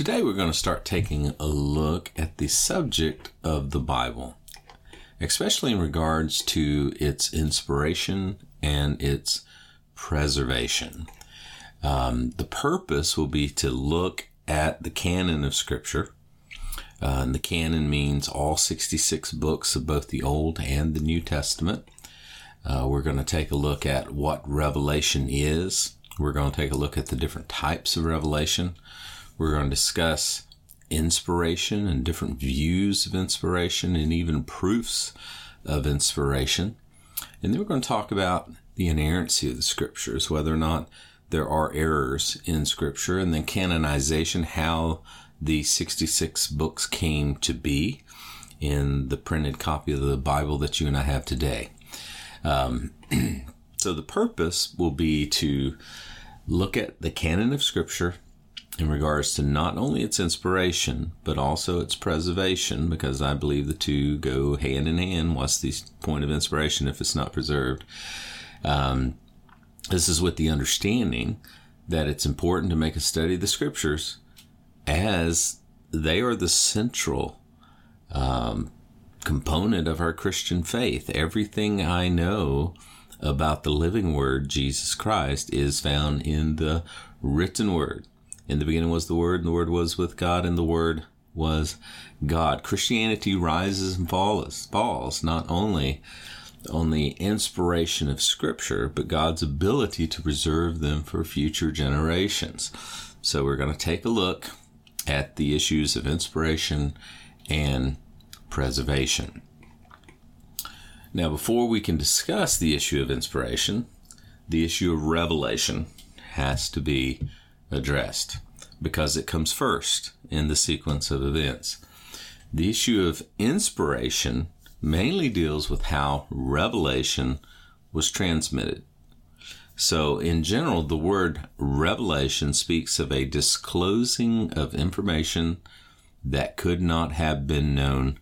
Today we're going to start taking a look at the subject of the Bible, especially in regards to its inspiration and its preservation. Um, the purpose will be to look at the canon of Scripture. Uh, and the canon means all 66 books of both the Old and the New Testament. Uh, we're going to take a look at what revelation is. We're going to take a look at the different types of revelation. We're going to discuss inspiration and different views of inspiration and even proofs of inspiration. And then we're going to talk about the inerrancy of the scriptures, whether or not there are errors in scripture, and then canonization, how the 66 books came to be in the printed copy of the Bible that you and I have today. Um, so the purpose will be to look at the canon of scripture in regards to not only its inspiration, but also its preservation, because I believe the two go hand in hand. What's the point of inspiration if it's not preserved? Um, this is with the understanding that it's important to make a study of the scriptures as they are the central um, component of our Christian faith. Everything I know about the living word, Jesus Christ, is found in the written word. In the beginning was the Word, and the Word was with God, and the Word was God. Christianity rises and falls, falls not only on the inspiration of Scripture, but God's ability to preserve them for future generations. So we're going to take a look at the issues of inspiration and preservation. Now, before we can discuss the issue of inspiration, the issue of revelation has to be addressed because it comes first in the sequence of events. The issue of inspiration mainly deals with how revelation was transmitted. So, in general, the word revelation speaks of a disclosing of information that could not have been known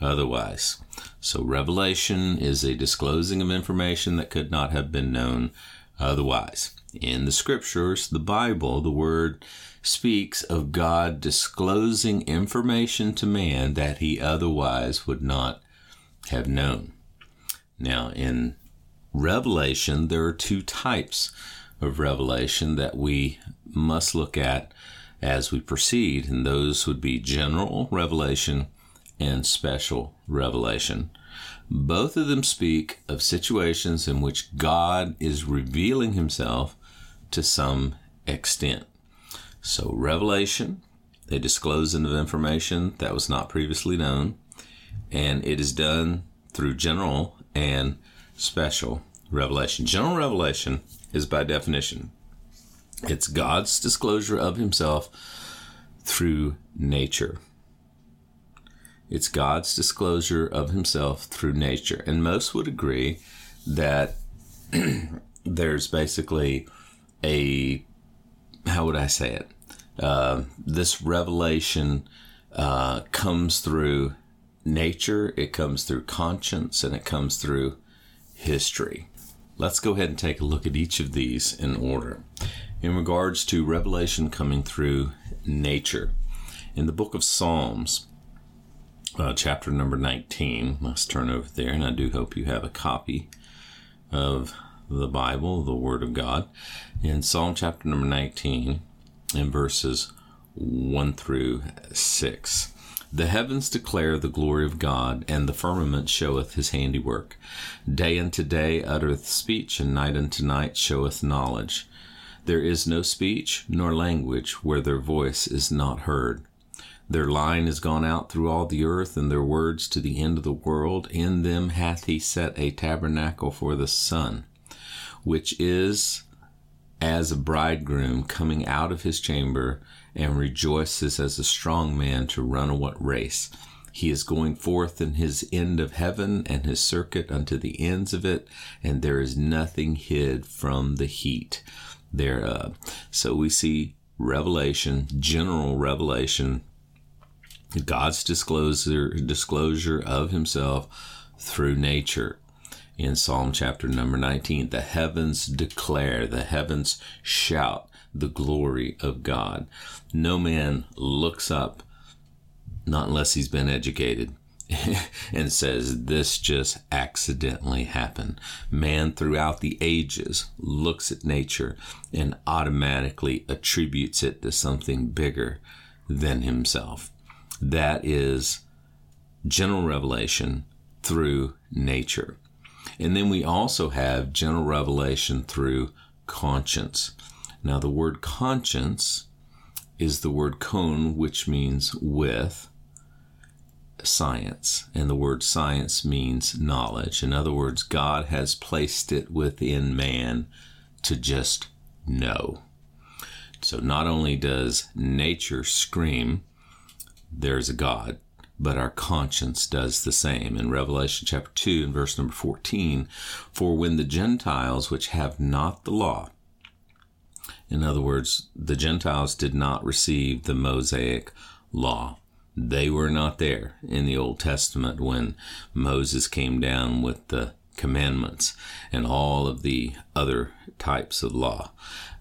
otherwise. So, revelation is a disclosing of information that could not have been known otherwise. In the scriptures, the Bible, the word speaks of God disclosing information to man that he otherwise would not have known. Now, in Revelation, there are two types of revelation that we must look at as we proceed, and those would be general revelation and special revelation. Both of them speak of situations in which God is revealing himself to some extent. So, revelation, a disclosing of information that was not previously known, and it is done through general and special revelation. General revelation is by definition it's God's disclosure of himself through nature. It's God's disclosure of himself through nature. And most would agree that there's basically a how would I say it? Uh, this revelation uh, comes through nature, it comes through conscience, and it comes through history. Let's go ahead and take a look at each of these in order. In regards to revelation coming through nature, in the book of Psalms, uh, chapter number 19, let's turn over there, and I do hope you have a copy of the Bible, the Word of God, in Psalm chapter number 19, in verses 1 through 6. The heavens declare the glory of God, and the firmament showeth his handiwork. Day unto day uttereth speech, and night unto night showeth knowledge. There is no speech nor language where their voice is not heard. Their line is gone out through all the earth, and their words to the end of the world. In them hath he set a tabernacle for the sun which is as a bridegroom coming out of his chamber and rejoices as a strong man to run a what race. He is going forth in his end of heaven and his circuit unto the ends of it, and there is nothing hid from the heat thereof. So we see revelation, general revelation, God's disclosure, disclosure of himself through nature in Psalm chapter number 19. The heavens declare, the heavens shout the glory of God. No man looks up, not unless he's been educated, and says this just accidentally happened. Man throughout the ages looks at nature and automatically attributes it to something bigger than himself. That is general revelation through nature. And then we also have general revelation through conscience. Now, the word conscience is the word cone, which means with science. And the word science means knowledge. In other words, God has placed it within man to just know. So not only does nature scream, there's a God, but our conscience does the same. In Revelation chapter 2 and verse number 14, for when the Gentiles which have not the law, in other words, the Gentiles did not receive the Mosaic law. They were not there in the Old Testament when Moses came down with the commandments and all of the other types of law,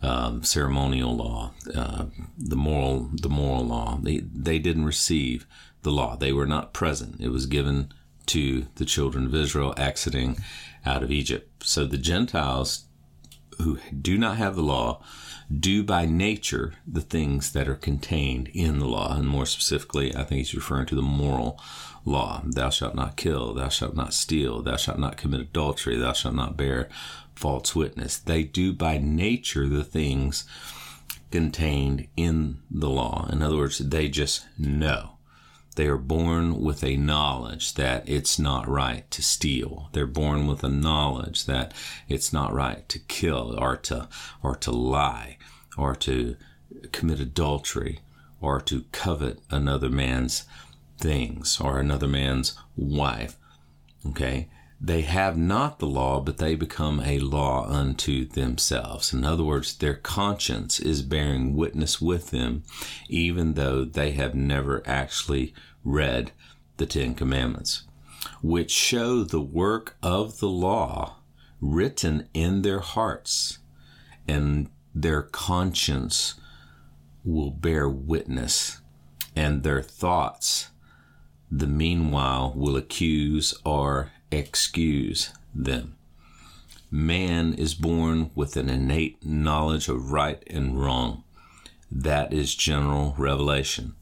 um, ceremonial law, uh, the moral, the moral law. They, they didn't receive the law. They were not present. It was given to the children of Israel exiting out of Egypt. So the Gentiles who do not have the law do by nature the things that are contained in the law. And more specifically, I think he's referring to the moral law. Thou shalt not kill, thou shalt not steal, thou shalt not commit adultery, thou shalt not bear false witness. They do by nature the things contained in the law. In other words, they just know. They are born with a knowledge that it's not right to steal. They're born with a knowledge that it's not right to kill or to or to lie or to commit adultery or to covet another man's things or another man's wife. Okay? They have not the law, but they become a law unto themselves. In other words, their conscience is bearing witness with them, even though they have never actually read the Ten Commandments, which show the work of the law written in their hearts, and their conscience will bear witness, and their thoughts, the meanwhile, will accuse or excuse them. Man is born with an innate knowledge of right and wrong. That is general revelation.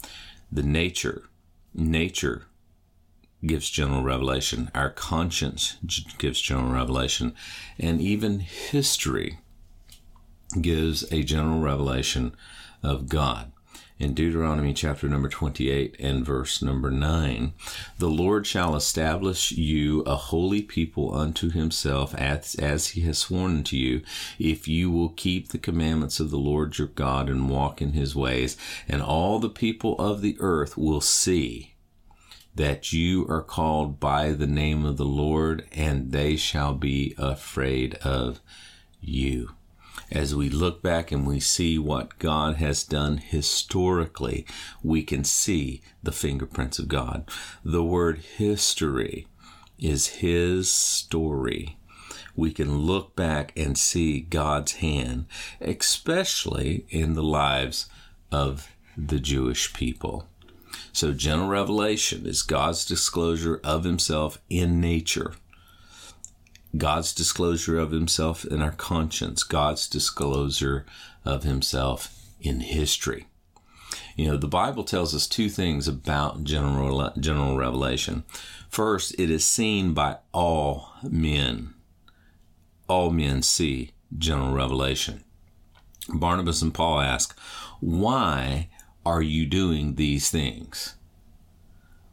The nature, nature gives general revelation. Our conscience gives general revelation. And even history gives a general revelation of God in Deuteronomy chapter number 28 and verse number 9 the Lord shall establish you a holy people unto himself as, as he has sworn unto you if you will keep the commandments of the Lord your God and walk in his ways. And all the people of the earth will see that you are called by the name of the Lord and they shall be afraid of you as we look back and we see what God has done historically, we can see the fingerprints of God. The word history is His story. We can look back and see God's hand, especially in the lives of the Jewish people. So, general revelation is God's disclosure of Himself in nature God's disclosure of himself in our conscience, God's disclosure of himself in history. You know, the Bible tells us two things about general general revelation. First, it is seen by all men. All men see general revelation. Barnabas and Paul ask, "Why are you doing these things?"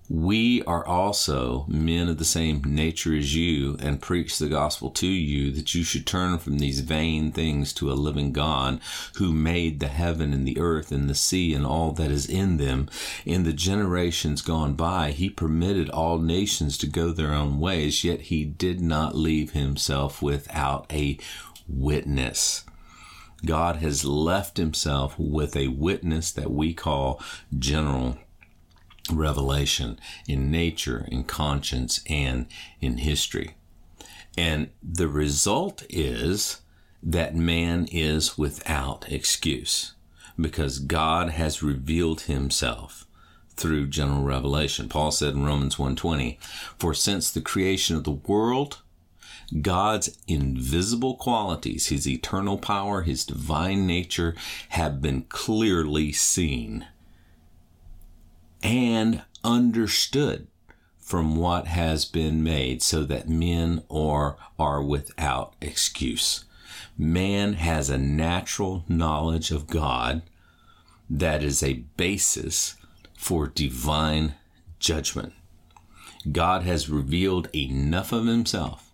We are also men of the same nature as you and preach the gospel to you that you should turn from these vain things to a living God who made the heaven and the earth and the sea and all that is in them. In the generations gone by, he permitted all nations to go their own ways, yet he did not leave himself without a witness. God has left himself with a witness that we call general revelation in nature, in conscience, and in history. And the result is that man is without excuse because God has revealed himself through general revelation. Paul said in Romans 1:20, "For since the creation of the world, God's invisible qualities, his eternal power, his divine nature have been clearly seen and understood from what has been made so that men are, are without excuse. Man has a natural knowledge of God that is a basis for divine judgment. God has revealed enough of himself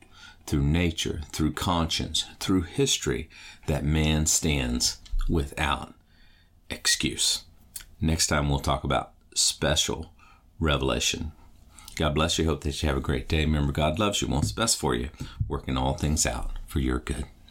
through nature, through conscience, through history, that man stands without excuse. Next time we'll talk about special revelation. God bless you. Hope that you have a great day. Remember, God loves you, wants the best for you, working all things out for your good.